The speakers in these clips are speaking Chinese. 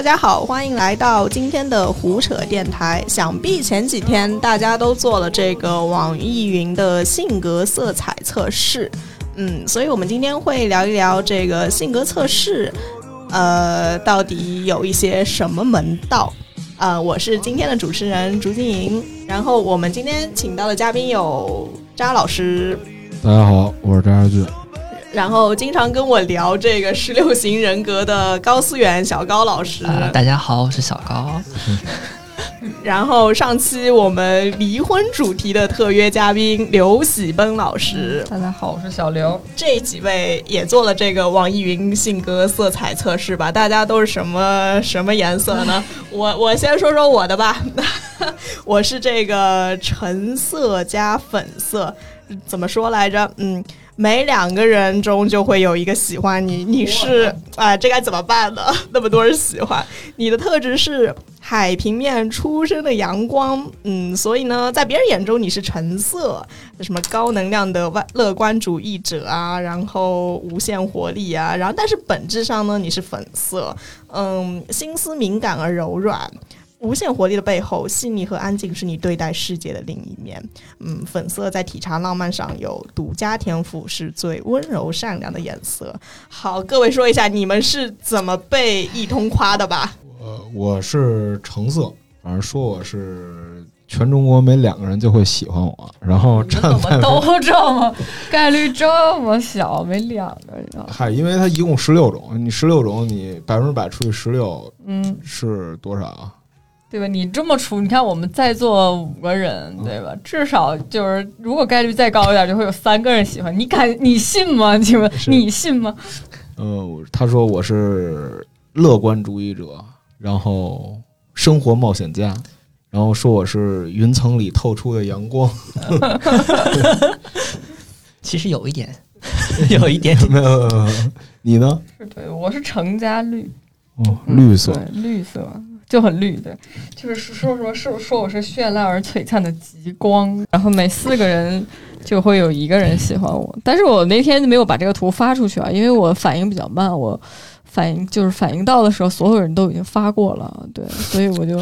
大家好，欢迎来到今天的胡扯电台。想必前几天大家都做了这个网易云的性格色彩测试，嗯，所以我们今天会聊一聊这个性格测试，呃，到底有一些什么门道？呃，我是今天的主持人竹晶莹，然后我们今天请到的嘉宾有扎老师，大家好，我是张亚俊。然后经常跟我聊这个十六型人格的高思远小高老师，大家好，我是小高。然后上期我们离婚主题的特约嘉宾刘喜奔老师，大家好，我是小刘。这几位也做了这个网易云性格色彩测试吧？大家都是什么什么颜色呢？我我先说说我的吧，我是这个橙色加粉色，怎么说来着？嗯。每两个人中就会有一个喜欢你，你是啊，这该怎么办呢？那么多人喜欢你的特质是海平面出生的阳光，嗯，所以呢，在别人眼中你是橙色，什么高能量的外乐观主义者啊，然后无限活力啊，然后但是本质上呢，你是粉色，嗯，心思敏感而柔软。无限活力的背后，细腻和安静是你对待世界的另一面。嗯，粉色在体察浪漫上有独家天赋，是最温柔善良的颜色。好，各位说一下，你们是怎么被一通夸的吧？我，我是橙色，反正说我是全中国每两个人就会喜欢我。然后站在都这么概率这么小，每两个人。嗨，因为它一共十六种，你十六种，你百分之百除以十六，嗯，是多少啊？对吧？你这么出，你看我们在座五个人，对吧？至少就是，如果概率再高一点，就会有三个人喜欢你。敢你信吗？请问你信吗？呃，他说我是乐观主义者，然后生活冒险家，然后说我是云层里透出的阳光。其实有一点，有一点没有。你呢？是对，我是成家绿。哦，绿色，绿色。就很绿，对，就是说什么是说我是绚烂而璀璨的极光，然后每四个人就会有一个人喜欢我，但是我那天没有把这个图发出去啊，因为我反应比较慢，我反应就是反应到的时候，所有人都已经发过了，对，所以我就，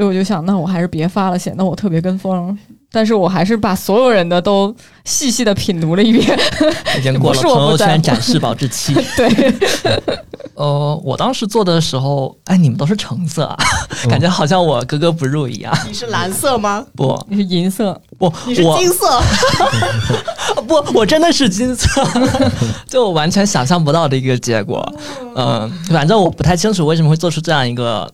所以我就想，那我还是别发了，显得我特别跟风。但是我还是把所有人的都细细的品读了一遍，已经过了朋友圈展示保质期。对，呃，我当时做的时候，哎，你们都是橙色啊，感觉好像我格格不入一样。你是蓝色吗？不，你是银色。不，你是金色。不，我真的是金色，就完全想象不到的一个结果。嗯，反正我不太清楚为什么会做出这样一个。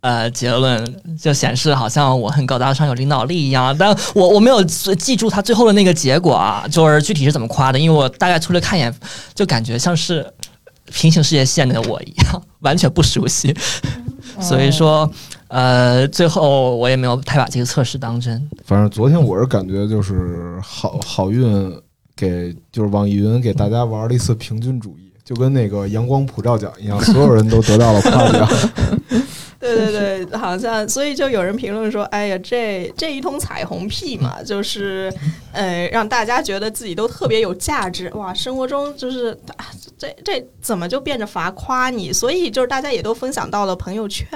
呃，结论就显示好像我很高大上、有领导力一样，但我我没有记住他最后的那个结果啊，就是具体是怎么夸的，因为我大概出来看一眼，就感觉像是平行世界线的我一样，完全不熟悉，所以说，呃，最后我也没有太把这个测试当真。反正昨天我是感觉就是好好运给就是网易云给大家玩了一次平均主义，就跟那个阳光普照奖一样，所有人都得到了夸奖。对对对，好像所以就有人评论说：“哎呀，这这一通彩虹屁嘛，就是呃，让大家觉得自己都特别有价值哇！生活中就是这这怎么就变着法夸你？所以就是大家也都分享到了朋友圈，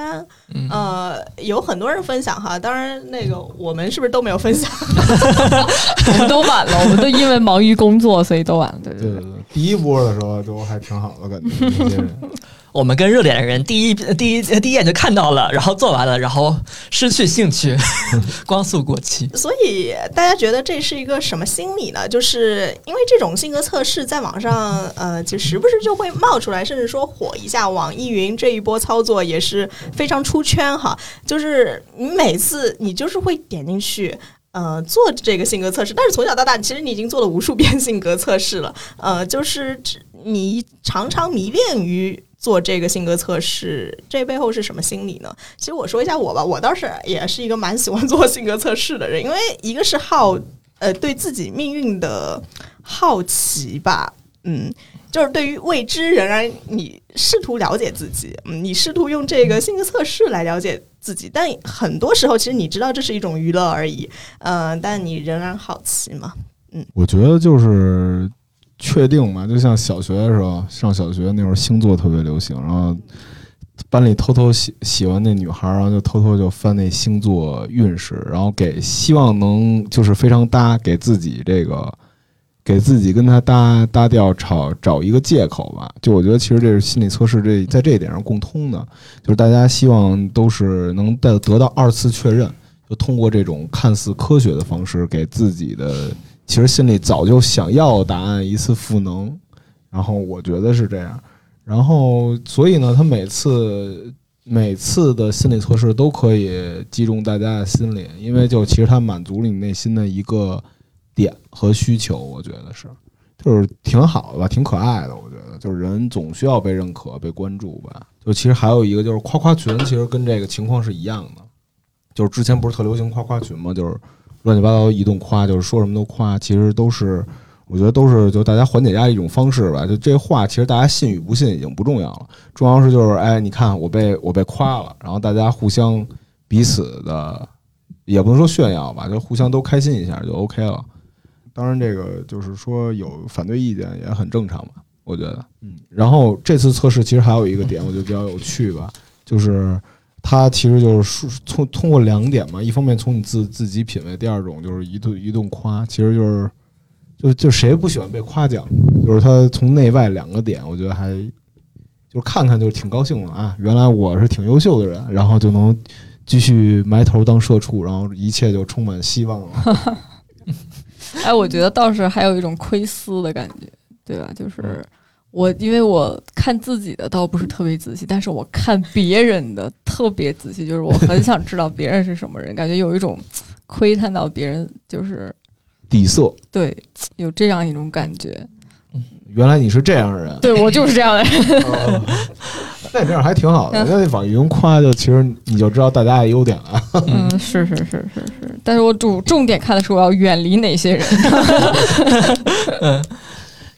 呃，有很多人分享哈。当然，那个我们是不是都没有分享？我们都晚了，我们都因为忙于工作，所以都晚了。对对对，第一波的时候都还挺好的感觉。我们跟热点的人第一第一第一眼就看到了，然后做完了，然后失去兴趣，光速过期。所以大家觉得这是一个什么心理呢？就是因为这种性格测试在网上，呃，就时不时就会冒出来，甚至说火一下。网易云这一波操作也是非常出圈哈。就是你每次你就是会点进去，呃，做这个性格测试。但是从小到大，其实你已经做了无数遍性格测试了。呃，就是你常常迷恋于。做这个性格测试，这背后是什么心理呢？其实我说一下我吧，我倒是也是一个蛮喜欢做性格测试的人，因为一个是好，呃，对自己命运的好奇吧，嗯，就是对于未知，仍然你试图了解自己，嗯，你试图用这个性格测试来了解自己，但很多时候其实你知道这是一种娱乐而已，嗯，但你仍然好奇嘛，嗯，我觉得就是。确定嘛？就像小学的时候，上小学那会儿星座特别流行，然后班里偷偷喜喜欢那女孩，然后就偷偷就翻那星座运势，然后给希望能就是非常搭，给自己这个给自己跟他搭搭调，找找一个借口吧。就我觉得其实这是心理测试这在这一点上共通的，就是大家希望都是能得得到二次确认，就通过这种看似科学的方式，给自己的其实心里早就想要答案一次赋能。然后我觉得是这样。然后，所以呢，他每次每次的心理测试都可以击中大家的心理，因为就其实它满足了你内心的一个点和需求，我觉得是，就是挺好的吧，挺可爱的。我觉得就是人总需要被认可、被关注吧。就其实还有一个就是夸夸群，其实跟这个情况是一样的，就是之前不是特流行夸夸群吗？就是乱七八糟一顿夸，就是说什么都夸，其实都是。我觉得都是就大家缓解压力一种方式吧。就这话，其实大家信与不信已经不重要了，重要是就是哎，你看我被我被夸了，然后大家互相彼此的，也不能说炫耀吧，就互相都开心一下就 OK 了。当然，这个就是说有反对意见也很正常吧，我觉得。嗯。然后这次测试其实还有一个点，我觉得比较有趣吧，就是它其实就是通通过两点嘛，一方面从你自自己品味，第二种就是一顿一顿夸，其实就是。就就谁不喜欢被夸奖？就是他从内外两个点，我觉得还就是看看就挺高兴的啊！原来我是挺优秀的人，然后就能继续埋头当社畜，然后一切就充满希望了。哎，我觉得倒是还有一种窥私的感觉，对吧？就是我因为我看自己的倒不是特别仔细，但是我看别人的特别仔细，就是我很想知道别人是什么人，感觉有一种窥探到别人就是。底色，对，有这样一种感觉。原来你是这样的人，对我就是这样的人。那这样还挺好的。那网易云夸就其实你就知道大家的优点了。嗯，是是是是是。但是我主重点看的是我要远离哪些人。嗯。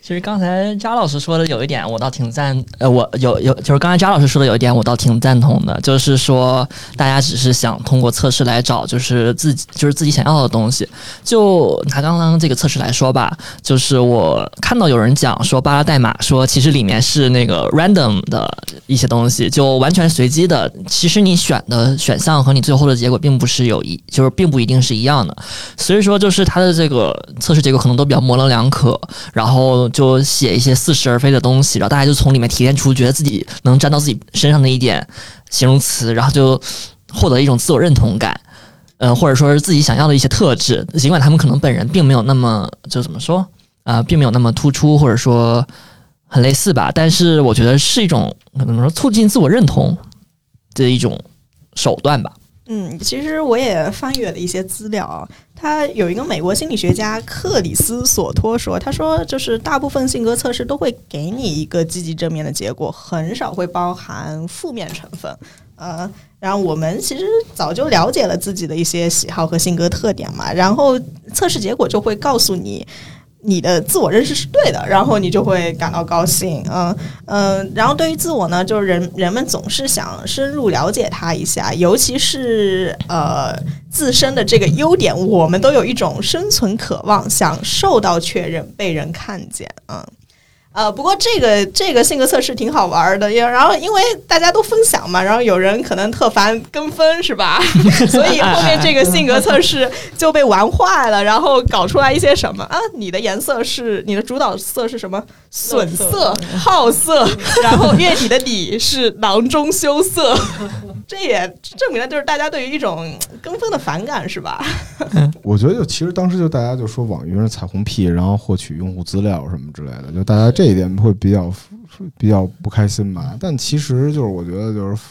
其实刚才扎老师说的有一点，我倒挺赞。呃，我有有，就是刚才扎老师说的有一点，我倒挺赞同的，就是说大家只是想通过测试来找，就是自己就是自己想要的东西。就拿刚刚这个测试来说吧，就是我看到有人讲说巴拉代码，说其实里面是那个 random 的一些东西，就完全随机的。其实你选的选项和你最后的结果并不是有一，就是并不一定是一样的。所以说，就是它的这个测试结果可能都比较模棱两可，然后。就写一些似是而非的东西，然后大家就从里面提炼出觉得自己能沾到自己身上的一点形容词，然后就获得一种自我认同感，嗯，或者说是自己想要的一些特质，尽管他们可能本人并没有那么就怎么说啊，并没有那么突出，或者说很类似吧，但是我觉得是一种怎么说促进自我认同的一种手段吧。嗯，其实我也翻阅了一些资料。他有一个美国心理学家克里斯索托说：“他说，就是大部分性格测试都会给你一个积极正面的结果，很少会包含负面成分。呃，然后我们其实早就了解了自己的一些喜好和性格特点嘛，然后测试结果就会告诉你。”你的自我认识是对的，然后你就会感到高兴，嗯嗯。然后对于自我呢，就是人人们总是想深入了解他一下，尤其是呃自身的这个优点，我们都有一种生存渴望，想受到确认，被人看见，嗯。呃，不过这个这个性格测试挺好玩的，也然后因为大家都分享嘛，然后有人可能特烦跟风是吧？所以后面这个性格测试就被玩坏了，然后搞出来一些什么啊？你的颜色是你的主导色是什么？损色、好色，然后月底的底是囊中羞涩，这也证明了就是大家对于一种跟风的反感是吧？我觉得就其实当时就大家就说网易云是彩虹屁，然后获取用户资料什么之类的，就大家这。这一点会比较比较不开心吧，但其实就是我觉得就是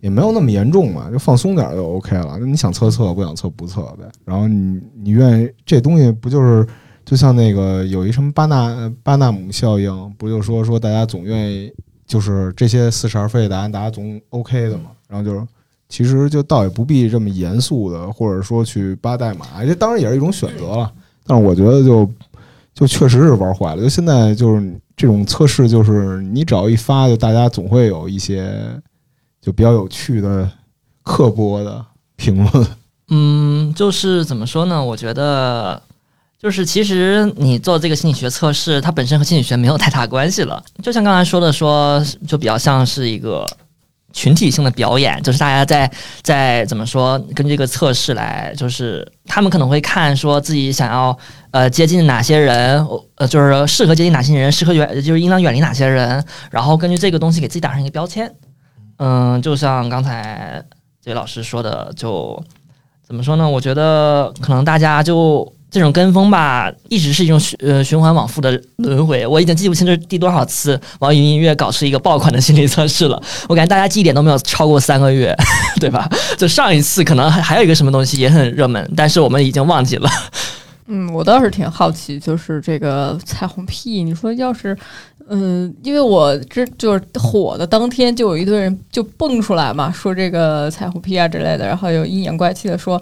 也没有那么严重嘛，就放松点就 OK 了。那你想测测，不想测不测呗。然后你你愿意这东西不就是就像那个有一什么巴纳巴纳姆效应，不就说说大家总愿意就是这些似是而非的答案，大家总 OK 的嘛。然后就是其实就倒也不必这么严肃的，或者说去扒代码，这当然也是一种选择了。但是我觉得就就确实是玩坏了。就现在就是。这种测试就是你只要一发，就大家总会有一些就比较有趣的、刻薄的评论。嗯，就是怎么说呢？我觉得就是其实你做这个心理学测试，它本身和心理学没有太大关系了。就像刚才说的，说就比较像是一个群体性的表演，就是大家在在怎么说，根据这个测试来，就是他们可能会看说自己想要呃接近哪些人，呃就是适合接近哪些人，适合远就是应当远离哪些人，然后根据这个东西给自己打上一个标签。嗯，就像刚才这位老师说的，就怎么说呢？我觉得可能大家就。这种跟风吧，一直是一种循呃循环往复的轮回。我已经记不清这是第多少次网易云音乐搞出一个爆款的心理测试了。我感觉大家记忆点都没有超过三个月，对吧？就上一次可能还还有一个什么东西也很热门，但是我们已经忘记了。嗯，我倒是挺好奇，就是这个彩虹屁，你说要是，嗯，因为我这就是火的当天，就有一堆人就蹦出来嘛，说这个彩虹屁啊之类的，然后又阴阳怪气的说。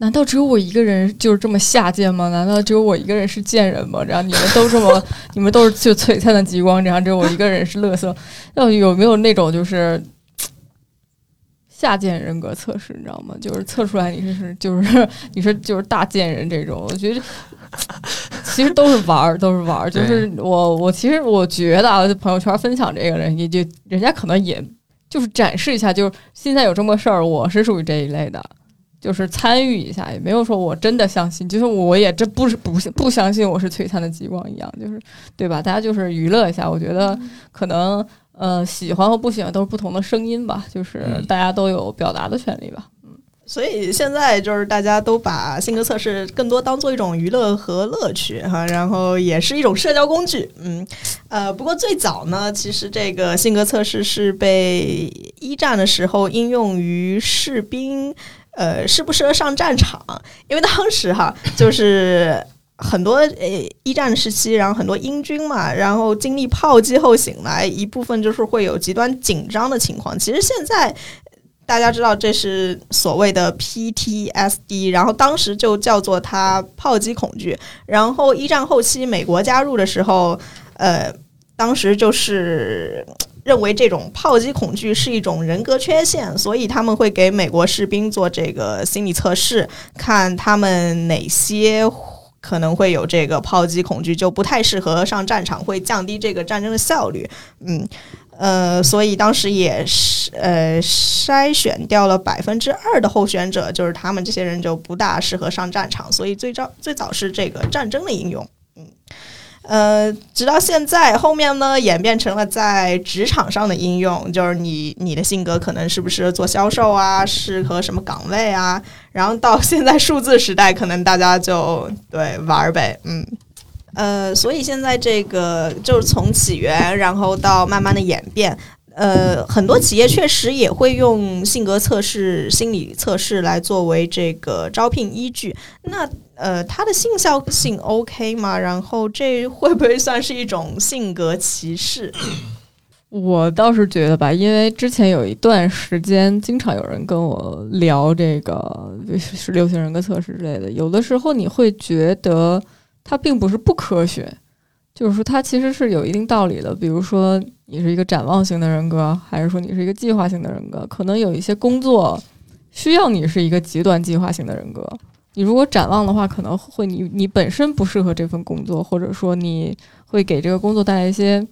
难道只有我一个人就是这么下贱吗？难道只有我一个人是贱人吗？然后你们都这么，你们都是就璀璨的极光，然后只有我一个人是乐色。要有没有那种就是下贱人格测试？你知道吗？就是测出来你是是就是 你是就是大贱人这种。我觉得其实都是玩儿，都是玩儿。就是我我其实我觉得啊，朋友圈分享这个人也就人家可能也就是展示一下，就是现在有这么个事儿，我是属于这一类的。就是参与一下，也没有说我真的相信，就是我也这不是不不相信我是璀璨的极光一样，就是对吧？大家就是娱乐一下，我觉得可能呃喜欢和不喜欢都是不同的声音吧，就是大家都有表达的权利吧。嗯，所以现在就是大家都把性格测试更多当做一种娱乐和乐趣哈，然后也是一种社交工具。嗯，呃，不过最早呢，其实这个性格测试是被一战的时候应用于士兵。呃，适不适合上战场？因为当时哈，就是很多呃一战时期，然后很多英军嘛，然后经历炮击后醒来，一部分就是会有极端紧张的情况。其实现在大家知道这是所谓的 PTSD，然后当时就叫做它炮击恐惧。然后一战后期美国加入的时候，呃，当时就是。认为这种炮击恐惧是一种人格缺陷，所以他们会给美国士兵做这个心理测试，看他们哪些可能会有这个炮击恐惧，就不太适合上战场，会降低这个战争的效率。嗯，呃，所以当时也是呃筛选掉了百分之二的候选者，就是他们这些人就不大适合上战场，所以最早最早是这个战争的应用。嗯。呃，直到现在，后面呢演变成了在职场上的应用，就是你你的性格可能是不是做销售啊，适合什么岗位啊？然后到现在数字时代，可能大家就对玩儿呗，嗯，呃，所以现在这个就是从起源，然后到慢慢的演变。呃，很多企业确实也会用性格测试、心理测试来作为这个招聘依据。那呃，他的信效性 OK 吗？然后这会不会算是一种性格歧视？我倒是觉得吧，因为之前有一段时间，经常有人跟我聊这个十六型人格测试之类的。有的时候你会觉得它并不是不科学，就是说它其实是有一定道理的。比如说。你是一个展望型的人格，还是说你是一个计划型的人格？可能有一些工作需要你是一个极端计划型的人格。你如果展望的话，可能会你你本身不适合这份工作，或者说你会给这个工作带来一些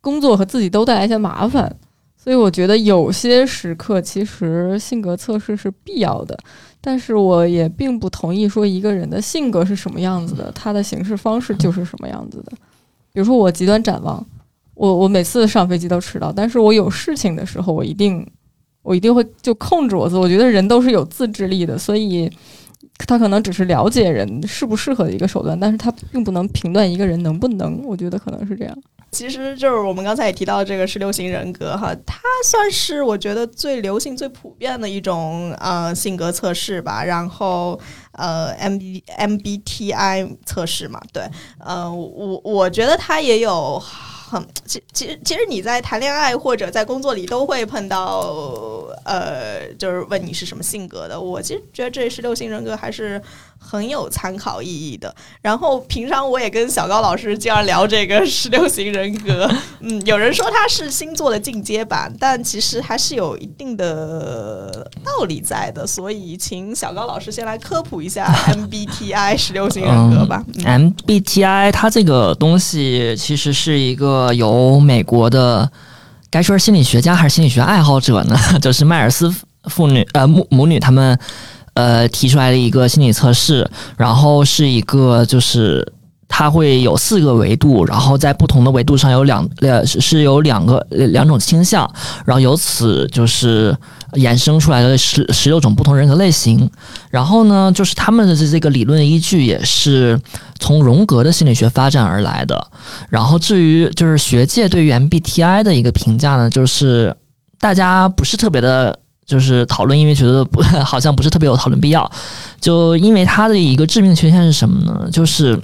工作和自己都带来一些麻烦。所以我觉得有些时刻其实性格测试是必要的，但是我也并不同意说一个人的性格是什么样子的，他的行事方式就是什么样子的。比如说我极端展望。我我每次上飞机都迟到，但是我有事情的时候，我一定我一定会就控制我自己。我觉得人都是有自制力的，所以他可能只是了解人适不适合的一个手段，但是他并不能评断一个人能不能。我觉得可能是这样。其实就是我们刚才也提到这个十六型人格哈，它算是我觉得最流行、最普遍的一种呃性格测试吧。然后呃，M B M B T I 测试嘛，对，呃，我我觉得它也有。其其实其实你在谈恋爱或者在工作里都会碰到，呃，就是问你是什么性格的。我其实觉得这十六型人格还是。很有参考意义的。然后平常我也跟小高老师经常聊这个 十六型人格。嗯，有人说它是星座的进阶版，但其实还是有一定的道理在的。所以，请小高老师先来科普一下 MBTI 十六型人格吧。MBTI 它这个东西其实是一个由美国的。该说是心理学家还是心理学爱好者呢？就是迈尔斯父女呃母母女他们呃提出来的一个心理测试，然后是一个就是它会有四个维度，然后在不同的维度上有两呃是有两个两种倾向，然后由此就是衍生出来的十十六种不同人格类型。然后呢，就是他们的这这个理论依据也是从荣格的心理学发展而来的。然后至于就是学界对于 MBTI 的一个评价呢，就是大家不是特别的。就是讨论，因为觉得不好像不是特别有讨论必要。就因为它的一个致命缺陷是什么呢？就是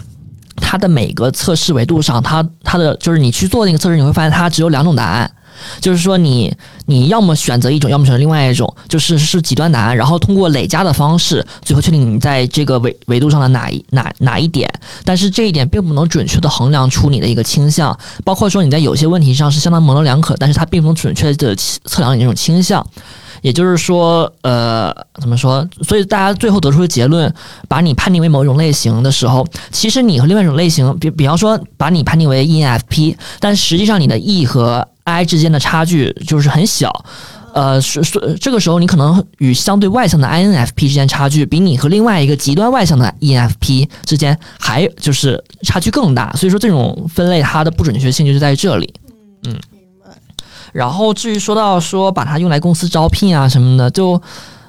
它的每个测试维度上，它它的就是你去做那个测试，你会发现它只有两种答案。就是说你你要么选择一种，要么选择另外一种，就是是极端答案。然后通过累加的方式，最后确定你在这个维维度上的哪一哪哪一点。但是这一点并不能准确的衡量出你的一个倾向，包括说你在有些问题上是相当模棱两可，但是它并不能准确的测量你这种倾向。也就是说，呃，怎么说？所以大家最后得出的结论，把你判定为某一种类型的时候，其实你和另外一种类型，比比方说把你判定为 ENFP，但实际上你的 E 和 I 之间的差距就是很小。呃，是是，这个时候你可能与相对外向的 INFP 之间差距，比你和另外一个极端外向的 ENFP 之间还就是差距更大。所以说，这种分类它的不准确性就是在这里。嗯。然后至于说到说把它用来公司招聘啊什么的，就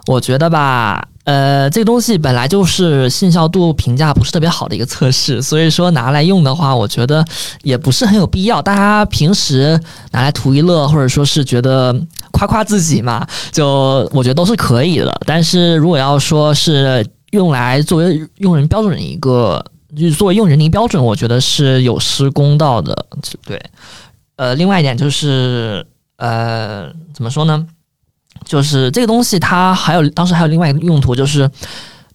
我觉得吧，呃，这东西本来就是信效度评价不是特别好的一个测试，所以说拿来用的话，我觉得也不是很有必要。大家平时拿来图一乐，或者说是觉得夸夸自己嘛，就我觉得都是可以的。但是如果要说是用来作为用人标准一个，就是作为用人的一个标准，我觉得是有失公道的。对，呃，另外一点就是。呃，怎么说呢？就是这个东西，它还有当时还有另外一个用途，就是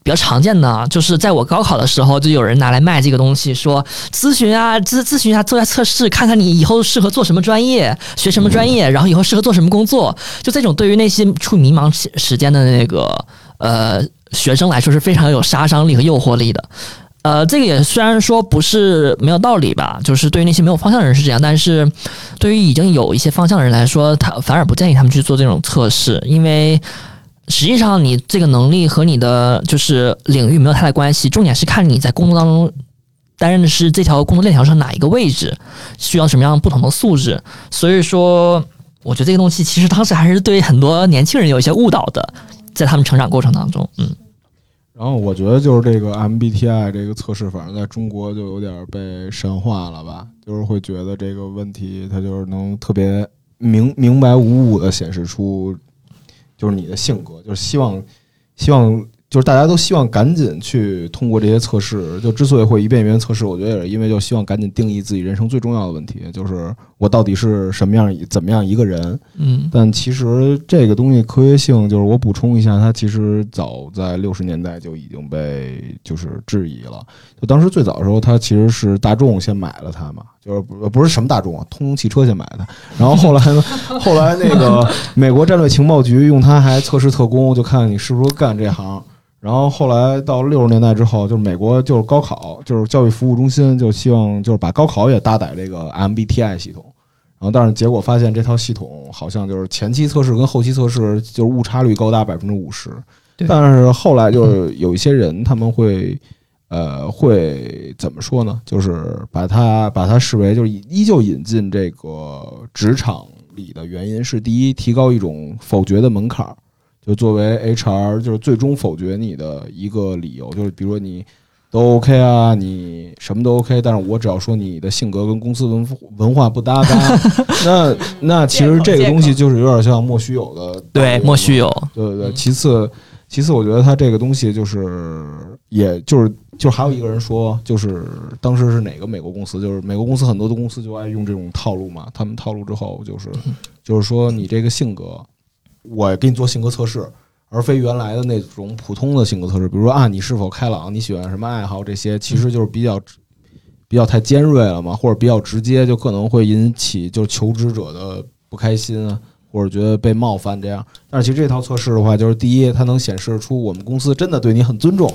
比较常见的，就是在我高考的时候，就有人拿来卖这个东西，说咨询啊，咨咨询一下，做下测试，看看你以后适合做什么专业，学什么专业，然后以后适合做什么工作。就这种对于那些处迷茫时间的那个呃学生来说，是非常有杀伤力和诱惑力的。呃，这个也虽然说不是没有道理吧，就是对于那些没有方向的人是这样，但是对于已经有一些方向的人来说，他反而不建议他们去做这种测试，因为实际上你这个能力和你的就是领域没有太大关系，重点是看你在工作当中担任的是这条工作链条上哪一个位置，需要什么样不同的素质。所以说，我觉得这个东西其实当时还是对很多年轻人有一些误导的，在他们成长过程当中，嗯。然后我觉得就是这个 MBTI 这个测试，反正在中国就有点被神化了吧，就是会觉得这个问题它就是能特别明明白无误的显示出，就是你的性格，就是希望希望。就是大家都希望赶紧去通过这些测试，就之所以会一遍一遍测试，我觉得也是因为就希望赶紧定义自己人生最重要的问题，就是我到底是什么样、怎么样一个人。嗯，但其实这个东西科学性，就是我补充一下，它其实早在六十年代就已经被就是质疑了。就当时最早的时候，它其实是大众先买了它嘛，就是不不是什么大众啊，通用汽车先买的。然后后来呢，后来那个美国战略情报局用它还测试特工，就看你是不是干这行。然后后来到六十年代之后，就是美国就是高考，就是教育服务中心就希望就是把高考也搭载这个 MBTI 系统。然后但是结果发现这套系统好像就是前期测试跟后期测试就是误差率高达百分之五十。但是后来就是有一些人他们会呃会怎么说呢？就是把它把它视为就是依旧引进这个职场里的原因是第一，提高一种否决的门槛儿。就作为 HR，就是最终否决你的一个理由，就是比如说你都 OK 啊，你什么都 OK，但是我只要说你的性格跟公司文文化不搭嘎，那那其实这个东西就是有点像莫须有的，对，莫须有，对对对。其次，其次，我觉得他这个东西就是，也就是，就还有一个人说，就是当时是哪个美国公司，就是美国公司很多的公司就爱用这种套路嘛，他们套路之后就是，就是说你这个性格。我给你做性格测试，而非原来的那种普通的性格测试。比如说啊，你是否开朗？你喜欢什么爱好？这些其实就是比较比较太尖锐了嘛，或者比较直接，就可能会引起就求职者的不开心啊，或者觉得被冒犯这样。但是其实这套测试的话，就是第一，它能显示出我们公司真的对你很尊重；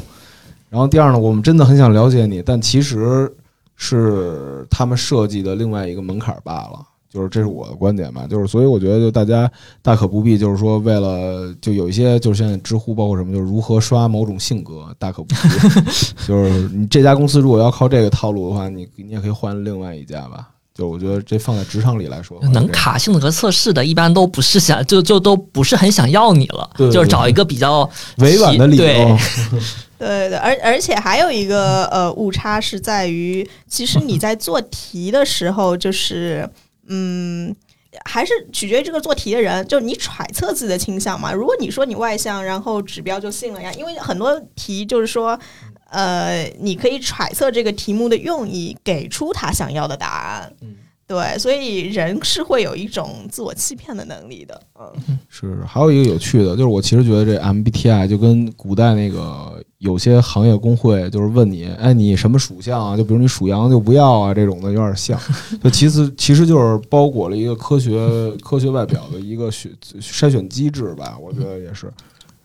然后第二呢，我们真的很想了解你，但其实是他们设计的另外一个门槛罢了。就是这是我的观点吧，就是所以我觉得就大家大可不必，就是说为了就有一些就是现在知乎包括什么，就是如何刷某种性格，大可不必。就是你这家公司如果要靠这个套路的话，你你也可以换另外一家吧。就我觉得这放在职场里来说，能卡性格测试的，一般都不是想就就都不是很想要你了，对对就是找一个比较委婉的理由。对对对，而而且还有一个呃误差是在于，其实你在做题的时候，就是嗯，还是取决于这个做题的人，就是你揣测自己的倾向嘛。如果你说你外向，然后指标就信了呀，因为很多题就是说。呃，你可以揣测这个题目的用意，给出他想要的答案。嗯，对，所以人是会有一种自我欺骗的能力的。嗯，是，还有一个有趣的，就是我其实觉得这 MBTI 就跟古代那个有些行业工会，就是问你，哎，你什么属相啊？就比如你属羊就不要啊，这种的有点像。就其实其实就是包裹了一个科学科学外表的一个选筛选机制吧，我觉得也是。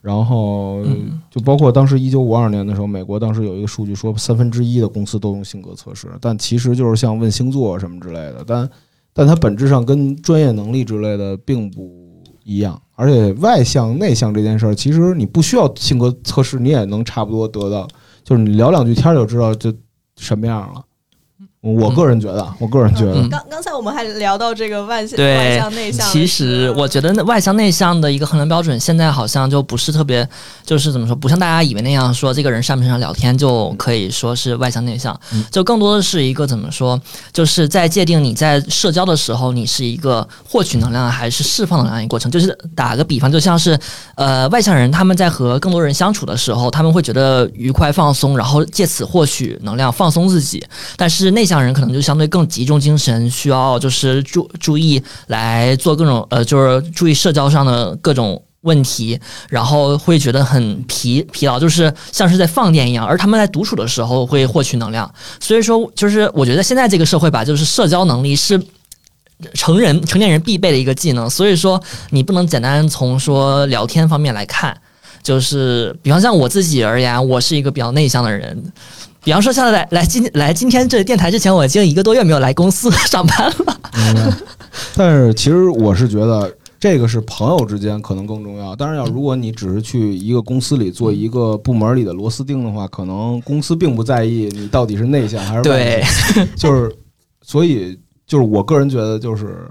然后就包括当时一九五二年的时候，美国当时有一个数据说三分之一的公司都用性格测试，但其实就是像问星座什么之类的，但但它本质上跟专业能力之类的并不一样。而且外向内向这件事儿，其实你不需要性格测试，你也能差不多得到，就是你聊两句天就知道就什么样了。我个人觉得，我个人觉得，刚刚才我们还聊到这个外向、对外向、内向。其实我觉得外向内向的一个衡量标准，现在好像就不是特别，就是怎么说，不像大家以为那样说，这个人善不善聊天就可以说是外向内向，就更多的是一个怎么说，就是在界定你在社交的时候，你是一个获取能量还是释放能量一个过程。就是打个比方，就像是呃外向人他们在和更多人相处的时候，他们会觉得愉快放松，然后借此获取能量放松自己，但是内向让。人可能就相对更集中精神，需要就是注注意来做各种呃，就是注意社交上的各种问题，然后会觉得很疲疲劳，就是像是在放电一样。而他们在独处的时候会获取能量，所以说就是我觉得现在这个社会吧，就是社交能力是成人成年人必备的一个技能，所以说你不能简单从说聊天方面来看，就是比方像我自己而言，我是一个比较内向的人。比方说，像来来今来今天这电台之前，我已经一个多月没有来公司上班了。但是其实我是觉得，这个是朋友之间可能更重要。当然，要如果你只是去一个公司里做一个部门里的螺丝钉的话，可能公司并不在意你到底是内向还是外向。就是，所以就是我个人觉得，就是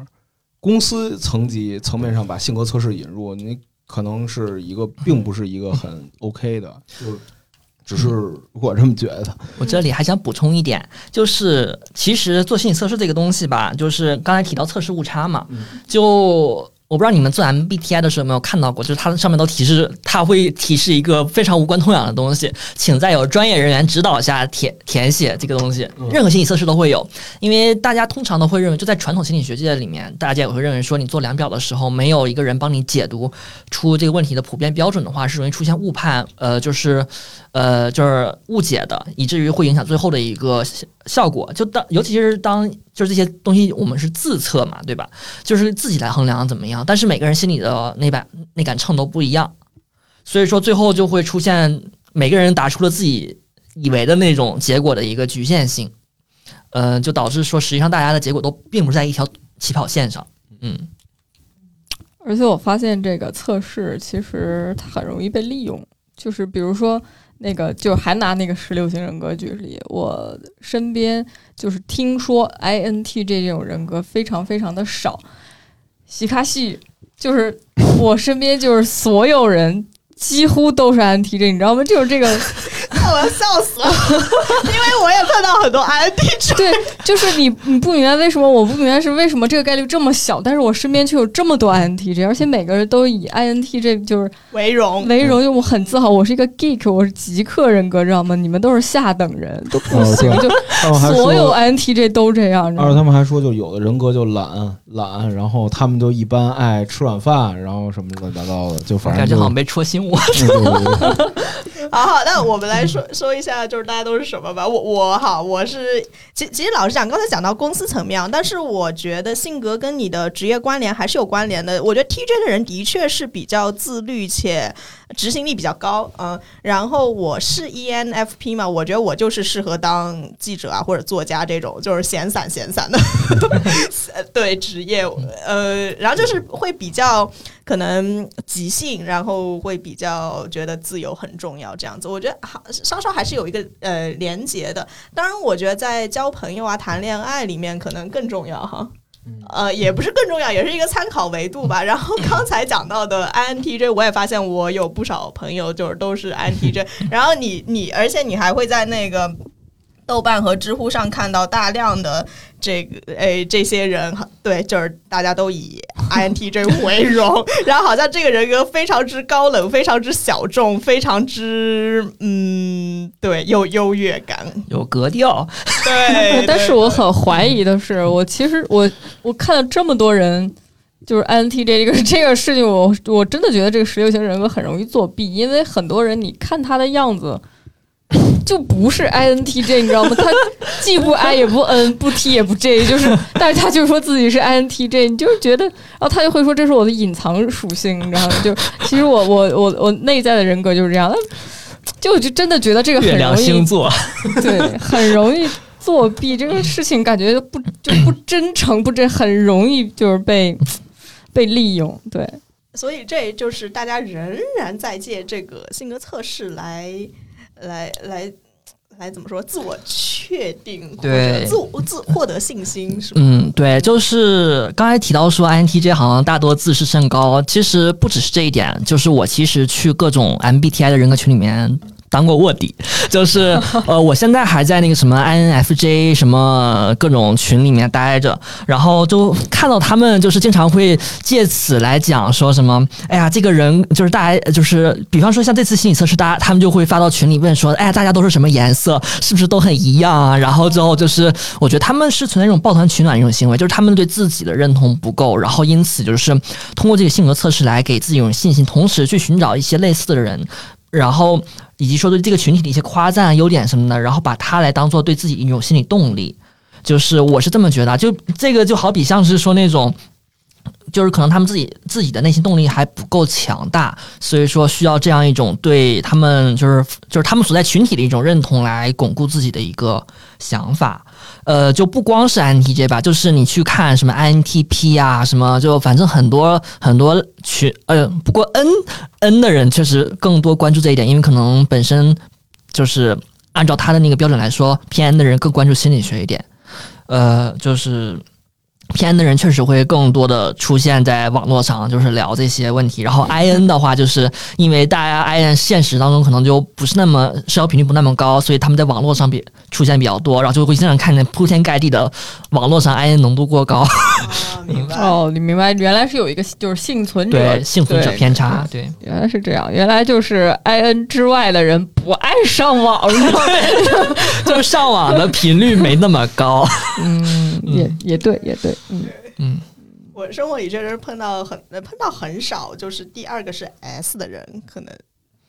公司层级层面上把性格测试引入，你可能是一个并不是一个很 OK 的。就是。只是我这么觉得。我这里还想补充一点，就是其实做心理测试这个东西吧，就是刚才提到测试误差嘛，就。我不知道你们做 MBTI 的时候有没有看到过，就是它上面都提示，它会提示一个非常无关痛痒的东西，请在有专业人员指导下填填写这个东西。任何心理测试都会有，因为大家通常都会认为，就在传统心理学界里面，大家也会认为说，你做量表的时候，没有一个人帮你解读出这个问题的普遍标准的话，是容易出现误判，呃，就是，呃，就是误解的，以至于会影响最后的一个效果。就当尤其是当。就是这些东西，我们是自测嘛，对吧？就是自己来衡量怎么样。但是每个人心里的那把那杆秤都不一样，所以说最后就会出现每个人答出了自己以为的那种结果的一个局限性，嗯，就导致说实际上大家的结果都并不是在一条起跑线上，嗯。而且我发现这个测试其实它很容易被利用，就是比如说。那个就还拿那个十六型人格举例，我身边就是听说 INTJ 这种人格非常非常的少，西卡西就是我身边就是所有人。几乎都是 INTJ，你知道吗？就是这个，我要笑死了，因为我也碰到很多 INTJ。对，就是你，你不明白为什么，我不明白是为什么这个概率这么小，但是我身边却有这么多 INTJ，而且每个人都以 INTJ 就是为荣，为荣，就我很自豪，我是一个 geek，我是极客人格，知道吗？你们都是下等人，都不 行，就所有 INTJ 都这样。而且他们还说，就有的人格就懒懒，然后他们就一般爱吃软饭，然后什么乱七八糟的，就反正感觉好像被戳心。好好，那我们来来说说一下，就是大家都是什么吧。我我好，我是其其实老实讲，刚才讲到公司层面，但是我觉得性格跟你的职业关联还是有关联的。我觉得 TJ 的人的确是比较自律且执行力比较高，嗯。然后我是 ENFP 嘛，我觉得我就是适合当记者啊或者作家这种，就是闲散闲散的 对职业，呃，然后就是会比较可能即兴，然后会比较觉得自由很重要这样子。我觉得好稍稍还是有一个呃连结的。当然，我觉得在交朋友啊、谈恋爱里面可能更重要哈。呃，也不是更重要，也是一个参考维度吧。然后刚才讲到的 INTJ，我也发现我有不少朋友就是都是 INTJ。然后你你，而且你还会在那个豆瓣和知乎上看到大量的。这个诶，这些人对，就是大家都以 INTJ 为荣，然后好像这个人格非常之高冷，非常之小众，非常之嗯，对，有优越感，有格调。对，但是我很怀疑的是，我其实我我看了这么多人，就是 INTJ 这个这个事情，我我真的觉得这个十六型人格很容易作弊，因为很多人你看他的样子。就不是 I N T J，你知道吗？他既不 I 也不 N，不 T 也不 J，就是，但是他就说自己是 I N T J，你就是觉得，然后他就会说这是我的隐藏属性，你知道吗？就其实我我我我内在的人格就是这样，就我就真的觉得这个很容易星座，对，很容易作弊，这个事情感觉不就不真诚不真，很容易就是被被利用，对，所以这就是大家仍然在借这个性格测试来。来来来，怎么说？自我确定，对，自我自获得信心，是吗？嗯，对，就是刚才提到说，INTJ 好像大多自视甚高，其实不只是这一点，就是我其实去各种 MBTI 的人格群里面。当过卧底，就是 呃，我现在还在那个什么 INFJ 什么各种群里面待着，然后就看到他们就是经常会借此来讲说什么，哎呀，这个人就是大家就是，比方说像这次心理测试，大家他们就会发到群里问说，哎呀，大家都是什么颜色，是不是都很一样啊？然后之后就是，我觉得他们是存在一种抱团取暖一种行为，就是他们对自己的认同不够，然后因此就是通过这个性格测试来给自己一种信心，同时去寻找一些类似的人。然后以及说对这个群体的一些夸赞、优点什么的，然后把它来当做对自己一种心理动力，就是我是这么觉得。就这个就好比像是说那种，就是可能他们自己自己的内心动力还不够强大，所以说需要这样一种对他们就是就是他们所在群体的一种认同来巩固自己的一个想法。呃，就不光是 INTJ 吧，就是你去看什么 INTP 啊，什么就反正很多很多群，呃，不过 N N 的人确实更多关注这一点，因为可能本身就是按照他的那个标准来说，偏 N 的人更关注心理学一点，呃，就是。偏的人确实会更多的出现在网络上，就是聊这些问题。然后 I N 的话，就是因为大家 I N 现实当中可能就不是那么社交频率不那么高，所以他们在网络上比出现比较多，然后就会经常看见铺天盖地的网络上 I N 浓度过高。明白。哦，你明白，原来是有一个就是幸存者。对幸存者偏差，对，原来是这样，原来就是 I N 之外的人不爱上网，就是上网的频率没那么高。嗯，也也对，也对。嗯嗯，我生活里确实碰到很碰到很少，就是第二个是 S 的人，可能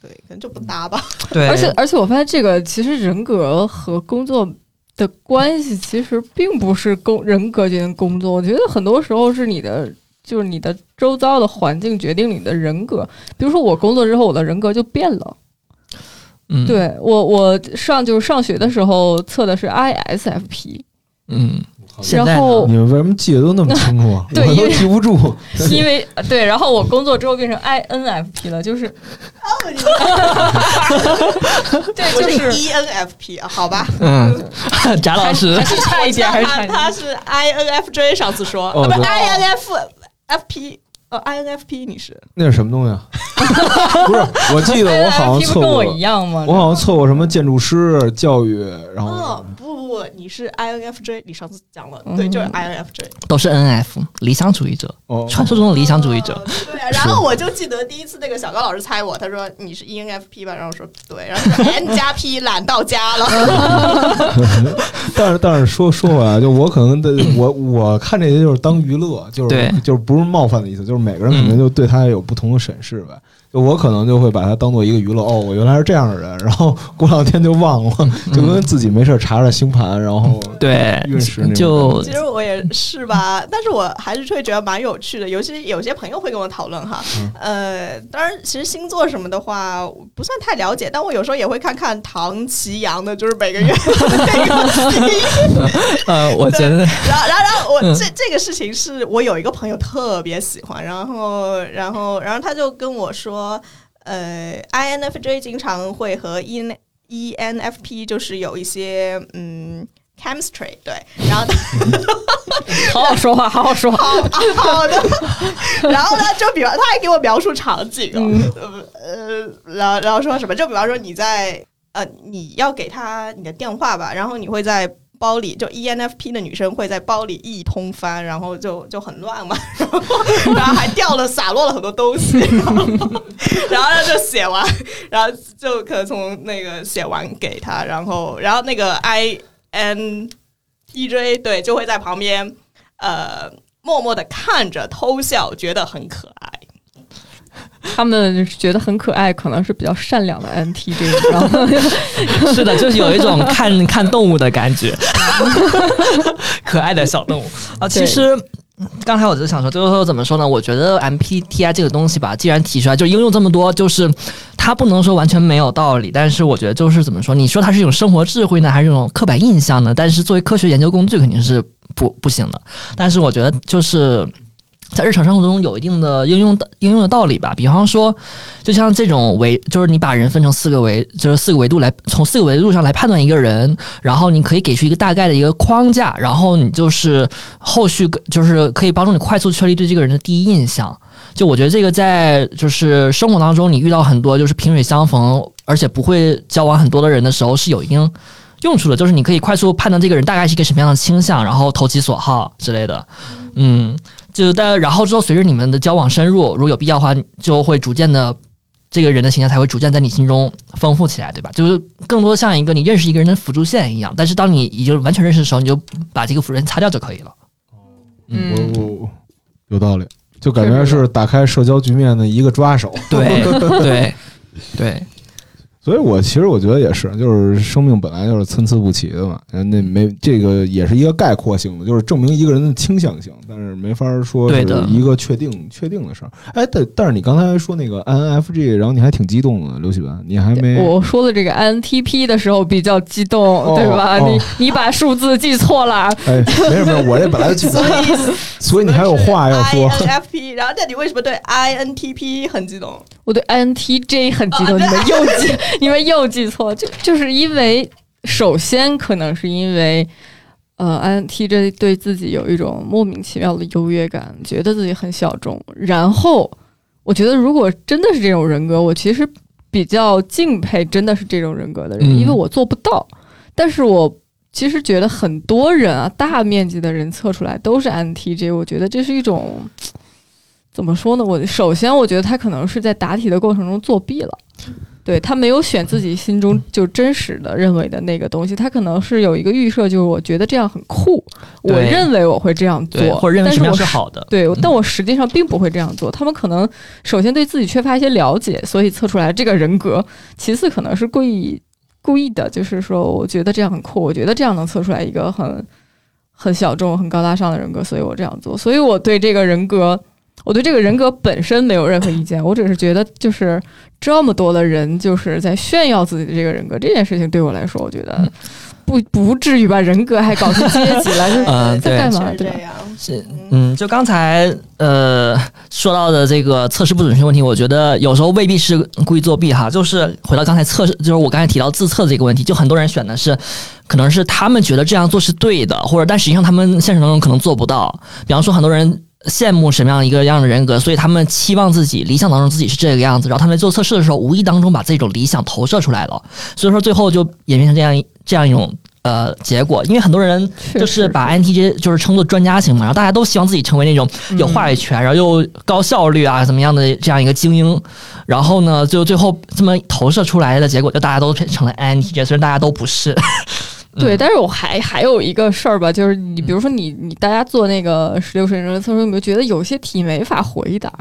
对，可能就不搭吧。对，而且而且我发现这个其实人格和工作的关系其实并不是工人格决定工作，我觉得很多时候是你的就是你的周遭的环境决定你的人格。比如说我工作之后，我的人格就变了。嗯，对我我上就是上学的时候测的是 ISFP。嗯。然后你们为什么记得都那么清楚啊？对，我都记不住。因为对，然后我工作之后变成 INFP 了，就是，对，就是 ENFP 好吧？嗯，贾老师还是差一点，还是差他是 INFJ，上次说不是 INFP。哦，INFP 你是那是什么东西啊？不是，我记得我好像 测过，我一样吗？我好像测过什么建筑师、教育，然后哦不不不，你是 INFJ，你上次讲了，对，就是 INFJ，都是 NF 理想主义者，传说中的理想主义者。对啊，然后我就记得第一次那个小高老师猜我，他说你是 ENFP 吧，然后我说对，然后说 N 加 P 懒到家了。但是但是说说回来，就我可能的我我看这些就是当娱乐，就是就是不是冒犯的意思，就是。每个人可能就对他有不同的审视呗。就我可能就会把它当做一个娱乐哦，我原来是这样的人，然后过两天就忘了，就跟自己没事查查星盘，然后对运势那种就其实我也是吧，但是我还是会觉得蛮有趣的。尤其有些朋友会跟我讨论哈，呃，当然其实星座什么的话不算太了解，但我有时候也会看看唐奇阳的，就是每个月 那个 呃，我觉得然后，然后，然后我这这个事情是我有一个朋友特别喜欢，然后，然后，然后他就跟我说，呃，INFJ 经常会和 E N ENFP 就是有一些嗯 chemistry 对，然后 好好说话，好好说话。好好的，然后呢，就比方他还给我描述场景哦，呃，然后然后说什么，就比方说你在呃你要给他你的电话吧，然后你会在。包里就 E N F P 的女生会在包里一通翻，然后就就很乱嘛，然 后然后还掉了洒落了很多东西，然 后然后就写完，然后就可从那个写完给他，然后然后那个 I N E J 对就会在旁边呃默默的看着偷笑，觉得很可爱。他们觉得很可爱，可能是比较善良的 NTJ，然后是的，就是有一种看 看动物的感觉，可爱的小动物啊。其实刚才我就想说，最后说怎么说呢？我觉得 MPTI 这个东西吧，既然提出来，就应用这么多，就是它不能说完全没有道理，但是我觉得就是怎么说？你说它是一种生活智慧呢，还是一种刻板印象呢？但是作为科学研究工具，肯定是不不行的。但是我觉得就是。在日常生活中有一定的应用的应用的道理吧，比方说，就像这种维，就是你把人分成四个维，就是四个维度来，从四个维度上来判断一个人，然后你可以给出一个大概的一个框架，然后你就是后续就是可以帮助你快速确立对这个人的第一印象。就我觉得这个在就是生活当中，你遇到很多就是萍水相逢，而且不会交往很多的人的时候，是有一定用处的，就是你可以快速判断这个人大概是一个什么样的倾向，然后投其所好之类的。嗯，就但然后之后随着你们的交往深入，如果有必要的话，就会逐渐的。这个人的形象才会逐渐在你心中丰富起来，对吧？就是更多像一个你认识一个人的辅助线一样，但是当你已经完全认识的时候，你就把这个辅助线擦掉就可以了。嗯我我有道理，就感觉是打开社交局面的一个抓手。对对对，所以我其实我觉得也是，就是生命本来就是参差不齐的嘛，嗯，那没这个也是一个概括性的，就是证明一个人的倾向性，但是没法说是一个确定确定的事儿。哎，但但是你刚才说那个 INFJ，然后你还挺激动的，刘喜文，你还没我说的这个 INTP 的时候比较激动，哦对吧？哦你你把数字记错了，哎，没事没事，我这本来就记得，所以你还有话要说。INFP，然后那你为什么对 INTP 很激动？我对 INTJ 很激动，哦你们又记，你们又记错，就就是因为，首先可能是因为，呃，INTJ 对自己有一种莫名其妙的优越感，觉得自己很小众。然后，我觉得如果真的是这种人格，我其实比较敬佩真的是这种人格的人，嗯因为我做不到。但是我其实觉得很多人啊，大面积的人测出来都是 INTJ，我觉得这是一种。怎么说呢？我首先我觉得他可能是在答题的过程中作弊了，对他没有选自己心中就真实的认为的那个东西，他可能是有一个预设，就是我觉得这样很酷，我认为我会这样，做，或者认为什么样但是好的。对，嗯但我实际上并不会这样做。他们可能首先对自己缺乏一些了解，所以测出来这个人格；其次可能是故意故意的，就是说我觉得这样很酷，我觉得这样能测出来一个很很小众、很高大上的人格，所以我这样做。所以我对这个人格，我对这个人格本身没有任何意见，我只是觉得就是这么多的人就是在炫耀自己的这个人格这件事情，对我来说，我觉得。不不至于把人格还搞出阶级来，就是在干嘛？是对吧这？样。是，嗯，就刚才呃说到的这个测试不准确问题，我觉得有时候未必是故意作弊哈。就是回到刚才测试，就是我刚才提到自测这个问题，就很多人选的是，可能是他们觉得这样做是对的，或者但实际上他们现实当中可能做不到。比方说，很多人。羡慕什么样一个样的人格，所以他们期望自己理想当中自己是这个样子，然后他们在做测试的时候，无意当中把这种理想投射出来了，所以说最后就演变成这样一这样一种呃结果。因为很多人就是把 INTJ 就是称作专家型嘛，然后大家都希望自己成为那种有话语权，然后又高效率啊怎么样的这样一个精英，然后呢，就最后这么投射出来的结果，就大家都变成了 INTJ，虽然大家都不是。对，嗯。但是我还还有一个事儿吧，就是你比如说你你大家做那个十六岁人测试，有没有觉得有些题没法回答？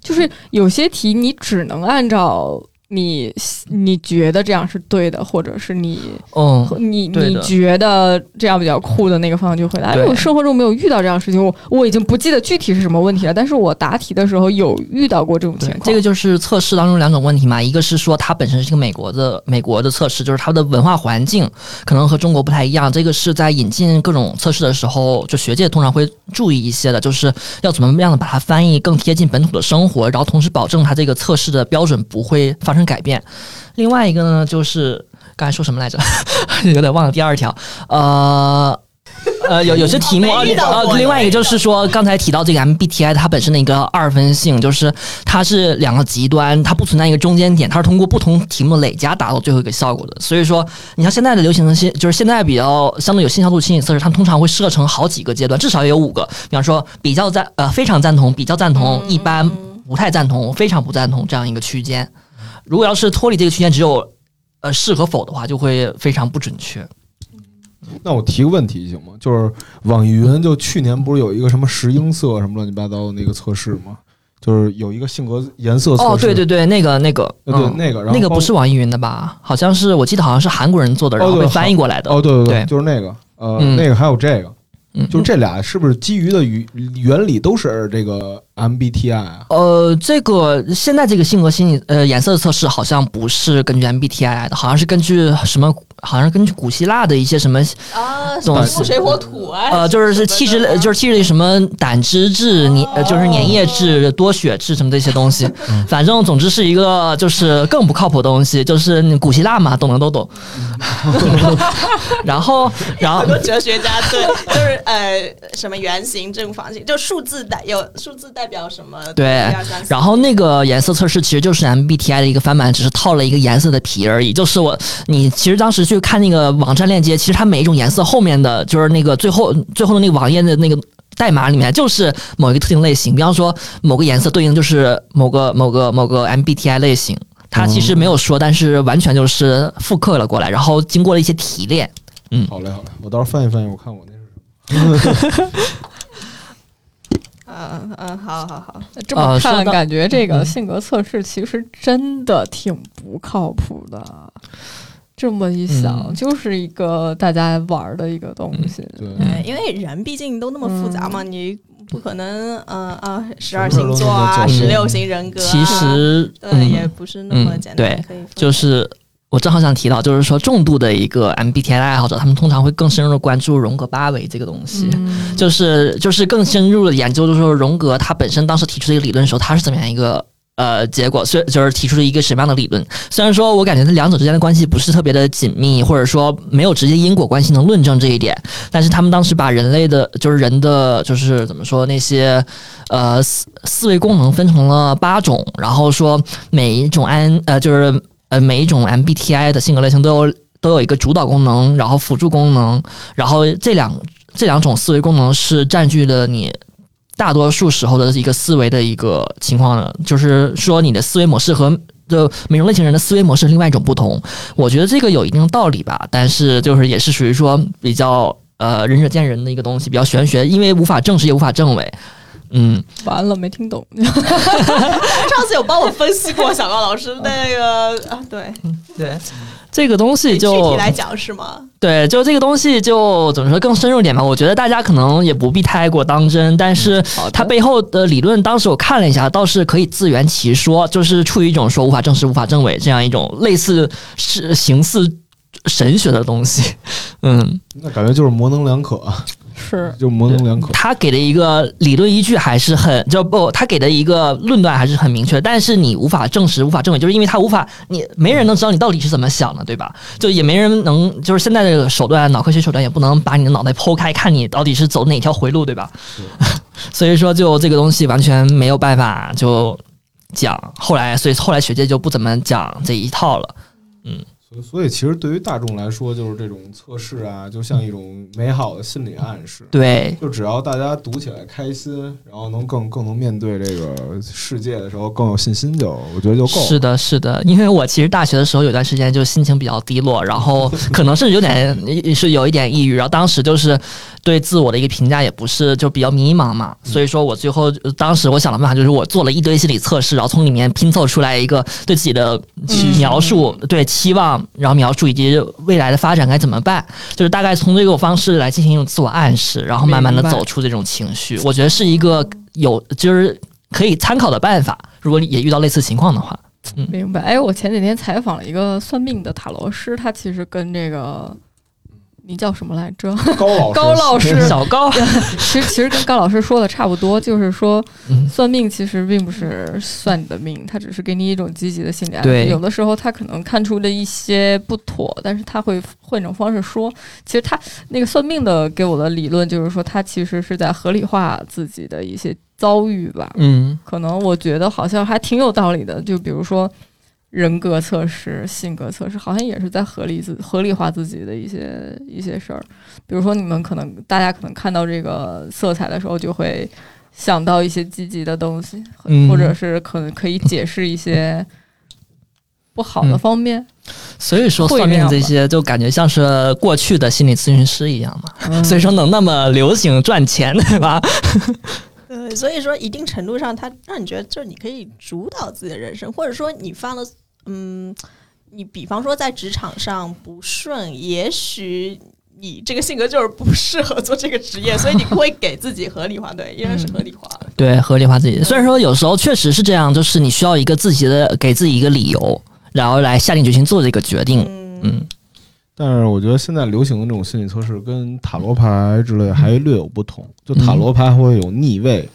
就是有些题你只能按照你你觉得这样是对的，或者是你嗯，你你觉得这样比较酷的那个方向去回答。因为我生活中没有遇到这样的事情，我我已经不记得具体是什么问题了，但是我答题的时候有遇到过这种情况。，这个就是测试当中两种问题嘛，一个是说它本身是一个美国的美国的测试，就是它的文化环境可能和中国不太一样。这个是在引进各种测试的时候，就学界通常会注意一些的，就是要怎么样的把它翻译更贴近本土的生活，然后同时保证它这个测试的标准不会发生改变。另外一个呢，就是刚才说什么来着，有点忘了第二条，呃。呃，有有些题目没啊呃，另外一个就是说，刚才提到这个 MBTI 它本身的一个二分性，就是它是两个极端，它不存在一个中间点，它是通过不同题目累加达到最后一个效果的。所以说，你像现在的流行的信，就是现在比较相对有信效度的心理测试，它通常会设成好几个阶段，至少也有五个。比方说，比较赞呃非常赞同、比较赞同、一般不太赞同、非常不赞同这样一个区间。如果要是脱离这个区间，只有呃是和否的话，就会非常不准确。那我提个问题行吗？就是网易云就去年不是有一个什么石英色什么乱七八糟的那个测试吗？就是有一个性格颜色测试。哦，对对对，那个那个，呃对嗯那个，然后那个不是网易云的吧？好像是我记得好像是韩国人做的，然后被翻译过来的。哦，对对对就是那个，呃，嗯那个还有这个，嗯，就是这俩是不是基于的原原理都是这个 MBTI 啊？呃，这个现在这个性格心理呃颜色测试好像不是根据 MBTI 来的，好像是根据什么？好像是根据古希腊的一些什么啊，这种木水火土啊，呃，就是是气质类，就是气质类什么胆汁质、粘呃就是粘液质、多血质什么这些东西，反正总之是一个就是更不靠谱的东西，就是古希腊嘛，懂的都懂。然后，然后很多哲学家对，就是呃什么圆形、正方形，就数字代有数字代表什么？对然后那个颜色测试其实就是 MBTI 的一个翻版，只是套了一个颜色的皮而已。就是我，你其实当时去看那个网站链接，其实它每一种颜色后面的就是那个最后最后的那个网页的那个代码里面，就是某一个特定类型。比方说某个颜色对应就是某个某个某个 MBTI 类型。它其实没有说，但是完全就是复刻了过来，然后经过了一些提炼。嗯好嘞好嘞，我到时候翻译翻译，我看我那是什么。嗯嗯，好好好，这么看，呃感觉这个嗯性格测试其实真的挺不靠谱的。这么一想，嗯。就是一个大家玩儿的一个东西。对，对，因为人毕竟都那么复杂嘛，你不可能呃啊十二星座啊，十六型人格啊，其实，对，嗯。也不是那么嗯简单，对就是我正好想提到，就是说重度的一个 MBTI 爱好者，他们通常会更深入的关注荣格八维这个东西。嗯，就是就是更深入的研究，就是说荣格他本身当时提出这个理论的时候，他是怎么样一个呃结果，虽就是提出了一个什么样的理论。虽然说我感觉这两者之间的关系不是特别的紧密，或者说没有直接因果关系能论证这一点，但是他们当时把人类的就是人的就是怎么说那些呃思思维功能分成了八种，然后说每一种 N 呃就是呃每一种 MBTI 的性格类型都有都有一个主导功能，然后辅助功能，然后这两这两种思维功能是占据了你大多数时候的一个思维的一个情况呢，就是说你的思维模式和就美容类型人的思维模式是另外一种不同。我觉得这个有一定的道理吧，但是就是也是属于说比较呃仁者见仁的一个东西，比较玄学，因为无法证实也无法证伪。嗯，完了没听懂。上次有帮我分析过小高老师那个啊，对，对，这个东西就具体来讲是吗？对，就这个东西就怎么说更深入一点吧。我觉得大家可能也不必太过当真，但是它背后的理论，当时我看了一下，倒是可以自圆其说，就是处于一种说无法证实、无法证伪这样一种类似是形似神学的东西。嗯，那感觉就是模棱两可，啊是就模棱两可。他给的一个理论依据还是很就不，他给的一个论断还是很明确，但是你无法证实、无法证伪，就是因为他无法，你没人能知道你到底是怎么想的，对吧？就也没人能，就是现在这个手段，脑科学手段也不能把你的脑袋剖开，看你到底是走哪条回路，对吧？所以说，就这个东西完全没有办法就讲。后来，所以后来学界就不怎么讲这一套了。所以，所以其实对于大众来说，就是这种测试啊，就像一种美好的心理暗示。对，就只要大家读起来开心，然后能更更能面对这个世界的时候更有信心就，我觉得就够了。是的，是的，因为我其实大学的时候有段时间就心情比较低落，然后可能是有点是有一点抑郁，然后当时就是对自我的一个评价也不是就比较迷茫嘛，所以说我最后当时我想的办法就是我做了一堆心理测试，然后从里面拼凑出来一个对自己的描述，对期望。然后描述以及未来的发展该怎么办，就是大概从这种方式来进行一种自我暗示，然后慢慢的走出这种情绪。我觉得是一个有就是可以参考的办法。如果你也遇到类似情况的话，嗯，明白。哎，我前几天采访了一个算命的塔罗师，他其实跟这个。你叫什么来着？高老高老师，小高。其实其实跟高老师说的差不多，就是说，算命其实并不是算你的命，他只是给你一种积极的心理暗示。有的时候他可能看出的一些不妥，但是他会换一种方式说。其实他那个算命的给我的理论就是说，他其实是在合理化自己的一些遭遇吧。嗯，可能我觉得好像还挺有道理的。就比如说。人格测试、性格测试，好像也是在合理自合理化自己的一些一些事儿。比如说，你们可能大家可能看到这个色彩的时候，就会想到一些积极的东西，或者是可能可以解释一些不好的方面。所以说，算命这些就感觉像是过去的心理咨询师一样嘛。所以说，能那么流行赚钱，对吧？对，所以说一定程度上，它让你觉得就是你可以主导自己的人生，或者说你犯了，嗯，你比方说在职场上不顺，也许你这个性格就是不适合做这个职业，所以你会给自己合理化，对，依然是合理化，对，合理化自己。虽然说有时候确实是这样，就是你需要一个自己的给自己一个理由，然后来下定决心做这个决定，嗯。但是我觉得现在流行的这种心理测试跟塔罗牌之类还略有不同，就塔罗牌会有逆位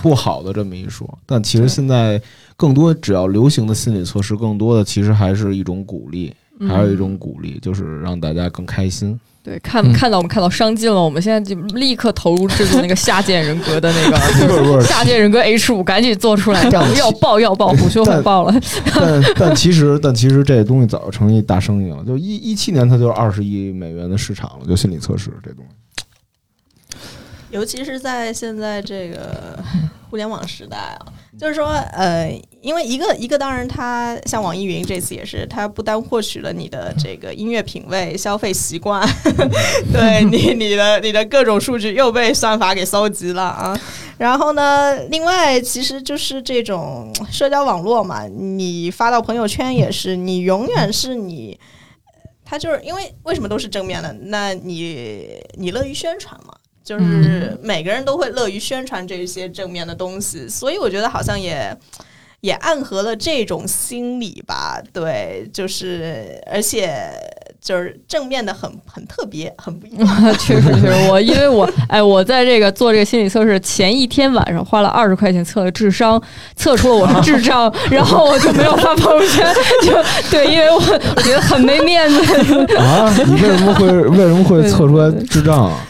不好的这么一说，但其实现在更多只要流行的心理测试，更多的其实还是一种鼓励，还有一种鼓励就是让大家更开心。对，看看到我们看到商机了，我们现在就立刻投入制作那个下贱人格的那个 下贱人格 H 五，赶紧做出来，要爆要爆，虎嗅很爆了。但 但其实但其实这东西早就成一大生意了，就一一七年它就是二十亿美元的市场了，就心理测试这东西。尤其是在现在这个互联网时代啊。就是说，呃，因为一个一个，当然，它像网易云这次也是，它不单获取了你的这个音乐品味、消费习惯，对你你的你的各种数据又被算法给搜集了啊。然后呢，另外，其实就是这种社交网络嘛，你发到朋友圈也是，你永远是你，它就是因为为什么都是正面的？那你你乐于宣传嘛？就是每个人都会乐于宣传这些正面的东西，所以我觉得好像也也暗合了这种心理吧。对，就是而且。就是正面的很很特别，很不一样。确实，确实，我因为我 哎，我在这个做这个心理测试前一天晚上花了二十块钱测了智商，测出了我是智障，然后我就没有发朋友圈，就对，因为我我觉得很没面子啊。你为什么会为什么会测出来智障啊？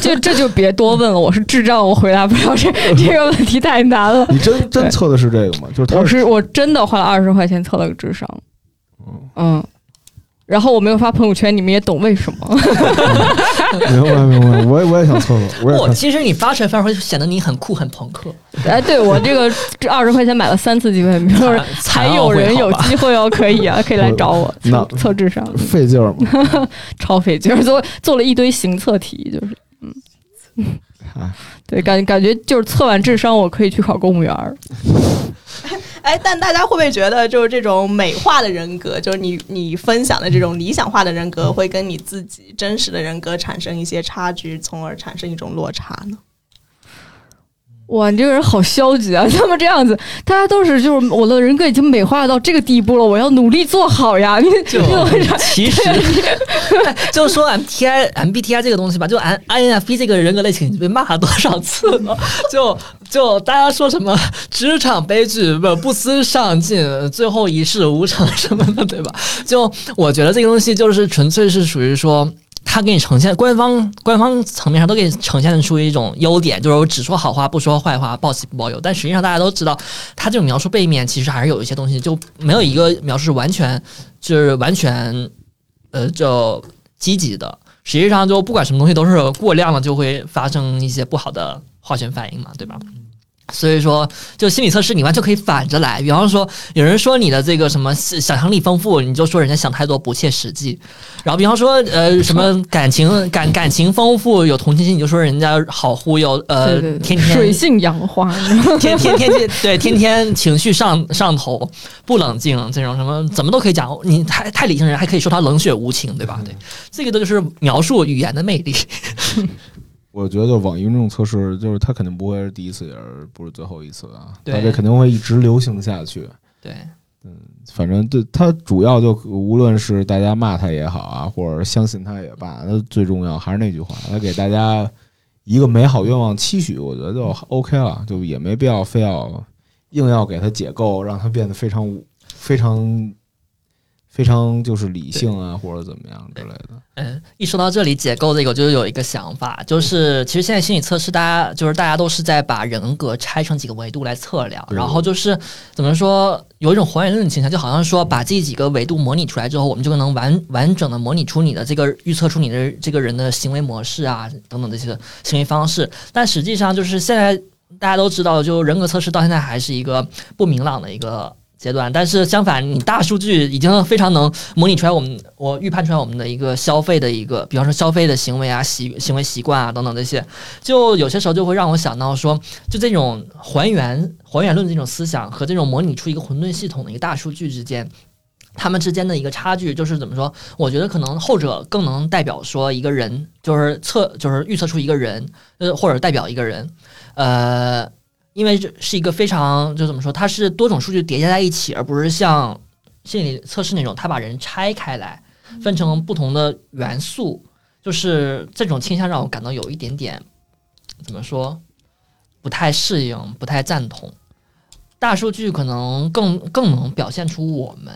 就这就别多问了，我是智障，我回答不了这这个问题太难了。你真真测的是这个吗？就是我是我真的花了二十块钱测了个智商，嗯。然后我没有发朋友圈，你们也懂为什么？明白明白，我也我也想测测。我其实你发出来反而会显得你很酷很朋克。哎，对我这个这二十块钱买了三次机会，就是还有人有机会哦，可以啊，可以来找我测测智商。费劲儿吗？超费劲儿，做做了一堆行测题，就是嗯，对，感感觉就是测完智商，我可以去考公务员。哎，但大家会不会觉得，就是这种美化的人格，就是你你分享的这种理想化的人格，会跟你自己真实的人格产生一些差距，从而产生一种落差呢？哇，你这个人好消极啊！他们这样子，大家都是就是我的人格已经美化到这个地步了，我要努力做好呀！你就其实 就说 MBTI MBTI 这个东西吧，就 I INFP 这个人格类型被骂了多少次了？就就大家说什么职场悲剧不不思上进，最后一事无成什么的，对吧？就我觉得这个东西就是纯粹是属于说。它给你呈现官方官方层面上都给你呈现出一种优点，就是我只说好话不说坏话，报喜不报忧。但实际上大家都知道，它这种描述背面其实还是有一些东西，就没有一个描述是完全就是完全呃就积极的。实际上就不管什么东西都是过量了，就会发生一些不好的化学反应嘛，对吧？所以说，就心理测试，你完全可以反着来。比方说，有人说你的这个什么想象力丰富，你就说人家想太多，不切实际。然后，比方说，呃，什么感情感感情丰富，有同情心，你就说人家好忽悠，呃，对对对天天水性杨花，天天天天 对天天情绪上上头，不冷静，这种什么怎么都可以讲。你太太理性的人还可以说他冷血无情，对吧？对，这个都就是描述语言的魅力。我觉得网易云这种测试，就是它肯定不会是第一次，也是不是最后一次啊？对它这肯定会一直流行下去。对，嗯反正对它主要就无论是大家骂它也好啊，或者相信它也罢，那最重要还是那句话，它给大家一个美好愿望期许，我觉得就 OK 了，就也没必要非要硬要给它解构，让它变得非常非常非常就是理性啊，或者怎么样之类的。嗯，一说到这里解构这个，我就有一个想法，就是其实现在心理测试，大家就是大家都是在把人格拆成几个维度来测量，然后就是怎么说，有一种还原论倾向，就好像说把这几个维度模拟出来之后，我们就能完完整的模拟出你的这个预测出你的这个人的行为模式啊等等这些行为方式，但实际上就是现在大家都知道，就人格测试到现在还是一个不明朗的一个。阶段，但是相反，你大数据已经非常能模拟出来我们，我预判出来我们的一个消费的一个，比方说消费的行为啊、习行为习惯啊等等这些，就有些时候就会让我想到说，就这种还原还原论这种思想和这种模拟出一个混沌系统的一个大数据之间。他们之间的一个差距就是怎么说？我觉得可能后者更能代表说一个人，就是测，就是预测出一个人，呃，或者代表一个人，呃，因为这是一个非常就怎么说，它是多种数据叠加在一起，而不是像心理测试那种，它把人拆开来，分成不同的元素。就是这种倾向让我感到有一点点怎么说，不太适应，不太赞同。大数据可能更更能表现出我们，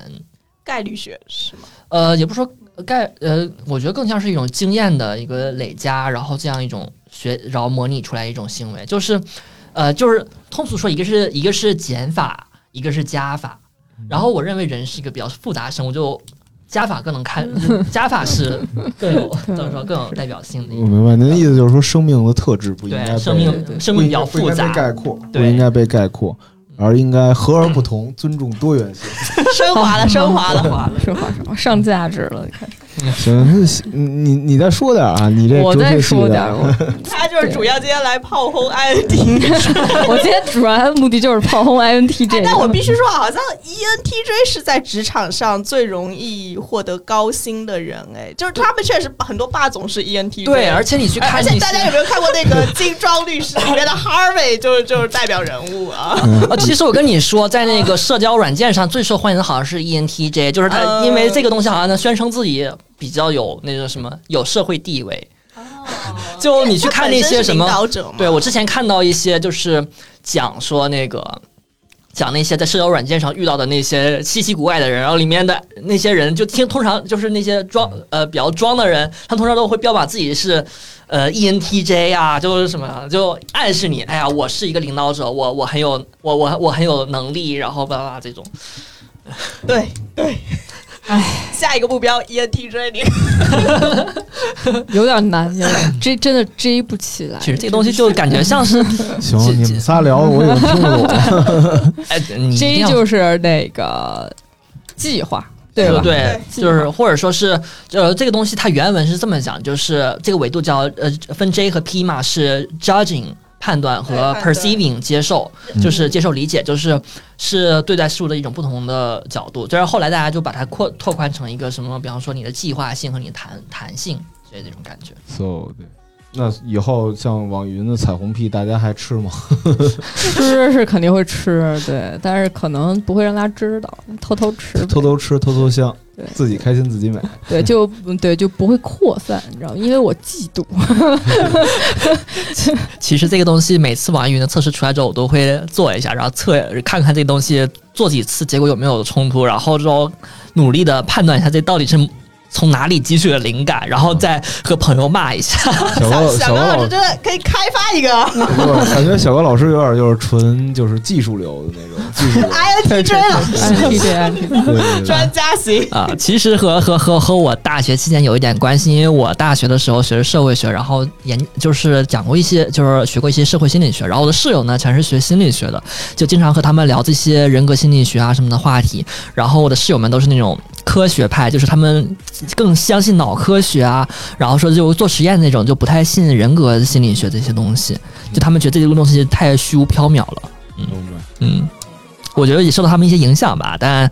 概率学是吗？呃，也不是说概呃，我觉得更像是一种经验的一个累加，然后这样一种学，然后模拟出来一种行为，就是呃，就是通俗说，一个是一个是减法，一个是加法。然后我认为人是一个比较复杂生物，就加法更能看，加法是 更有怎么说更有代表性的一个。我明白您的意思，就是说生命的特质不应该对，被生命生命比较复杂概括，不应该被概括，而应该和而不同，尊重多元性。升华了，升华了，升华了，升华升华，上价值了，开始。行，那你你再说点啊，你这我再说点，我 他就是主要今天来炮轰 INT。我今天主要目的就是炮轰 INTJ。但我必须说，好像 E ENTJ 是在职场上最容易获得高薪的人，哎，就是他们确实很多霸总是 E ENTJ。对，而且你去看而且大家有没有看过那个《精装律师》里面的 Harvey，就是就是代表人物啊？呃，其实我跟你说，在那个社交软件上最受欢迎的好像是 E ENTJ，就是他，嗯因为这个东西好像能宣称自己比较有那个什么有社会地位。就你去看那些什么对我之前看到一些就是讲说那个。讲那些在社交软件上遇到的那些稀奇古怪的人，然后里面的那些人就听，通常就是那些装呃比较装的人，他通常都会标榜自己是呃 ENTJ 啊，就是什么就暗示你，哎呀，我是一个领导者，我我很有我我我很有能力，然后巴拉巴拉这种。对对，哎，下一个目标 E ENTJ，你 有点难，有点 追真的追不起来。其实这东西就感觉像是，行，这你们仨聊我已经听不懂 J 要就是那个计划，对吧？对，对就是或者说是，呃，这个东西它原文是这么讲，就是这个维度叫呃分 J 和 P 嘛，是 judging 判断和 perceiving 接受，就是接受理解，就是是对待事物的一种不同的角度。就是后来大家就把它扩拓宽成一个什么，比方说你的计划性和你的弹弹性，所以这种感觉。so 对，那以后像网易云的彩虹屁，大家还吃吗？吃是肯定会吃，对，但是可能不会让大家知道，偷偷吃，偷偷吃，偷偷香对，自己开心自己美。对，就对就不会扩散，你知道吗？因为我嫉妒。其实这个东西每次网易云的测试出来之后，我都会做一下，然后测看看这个东西做几次，结果有没有冲突，然后之后努力的判断一下这到底是从哪里汲取了灵感，然后再和朋友骂一下。小高小高老师，真的可以开发一个不感觉小高老师有点就是纯就是技术流的那种 技术流。INTJ 老师，INTJ INTJ，对对对专家型。啊、其实和和和和我大学期间有一点关系，因为我大学的时候学的社会学，然后研就是讲过一些，就是学过一些社会心理学。然后我的室友呢全是学心理学的，就经常和他们聊这些人格心理学啊什么的话题。然后我的室友们都是那种科学派，就是他们更相信脑科学啊，然后说就做实验那种，就不太信人格心理学这些东西，就他们觉得这个东西太虚无缥缈了。嗯。嗯，我觉得也受到他们一些影响吧，但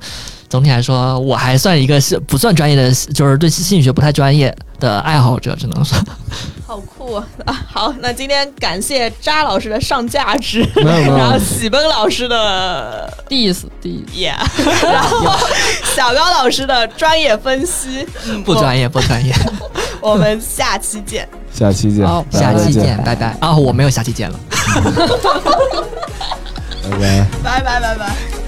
总体来说，我还算一个是不算专业的，就是对心理学不太专业的爱好者，只能说。好酷啊！好，那今天感谢扎老师的上价值，然后喜奔老师的 diss diss，耶然后小高老师的专业分析，嗯不专业，不专业。我。们下期见。下期见，下期见，拜拜。啊，我没有下期见了。拜拜。拜拜拜拜。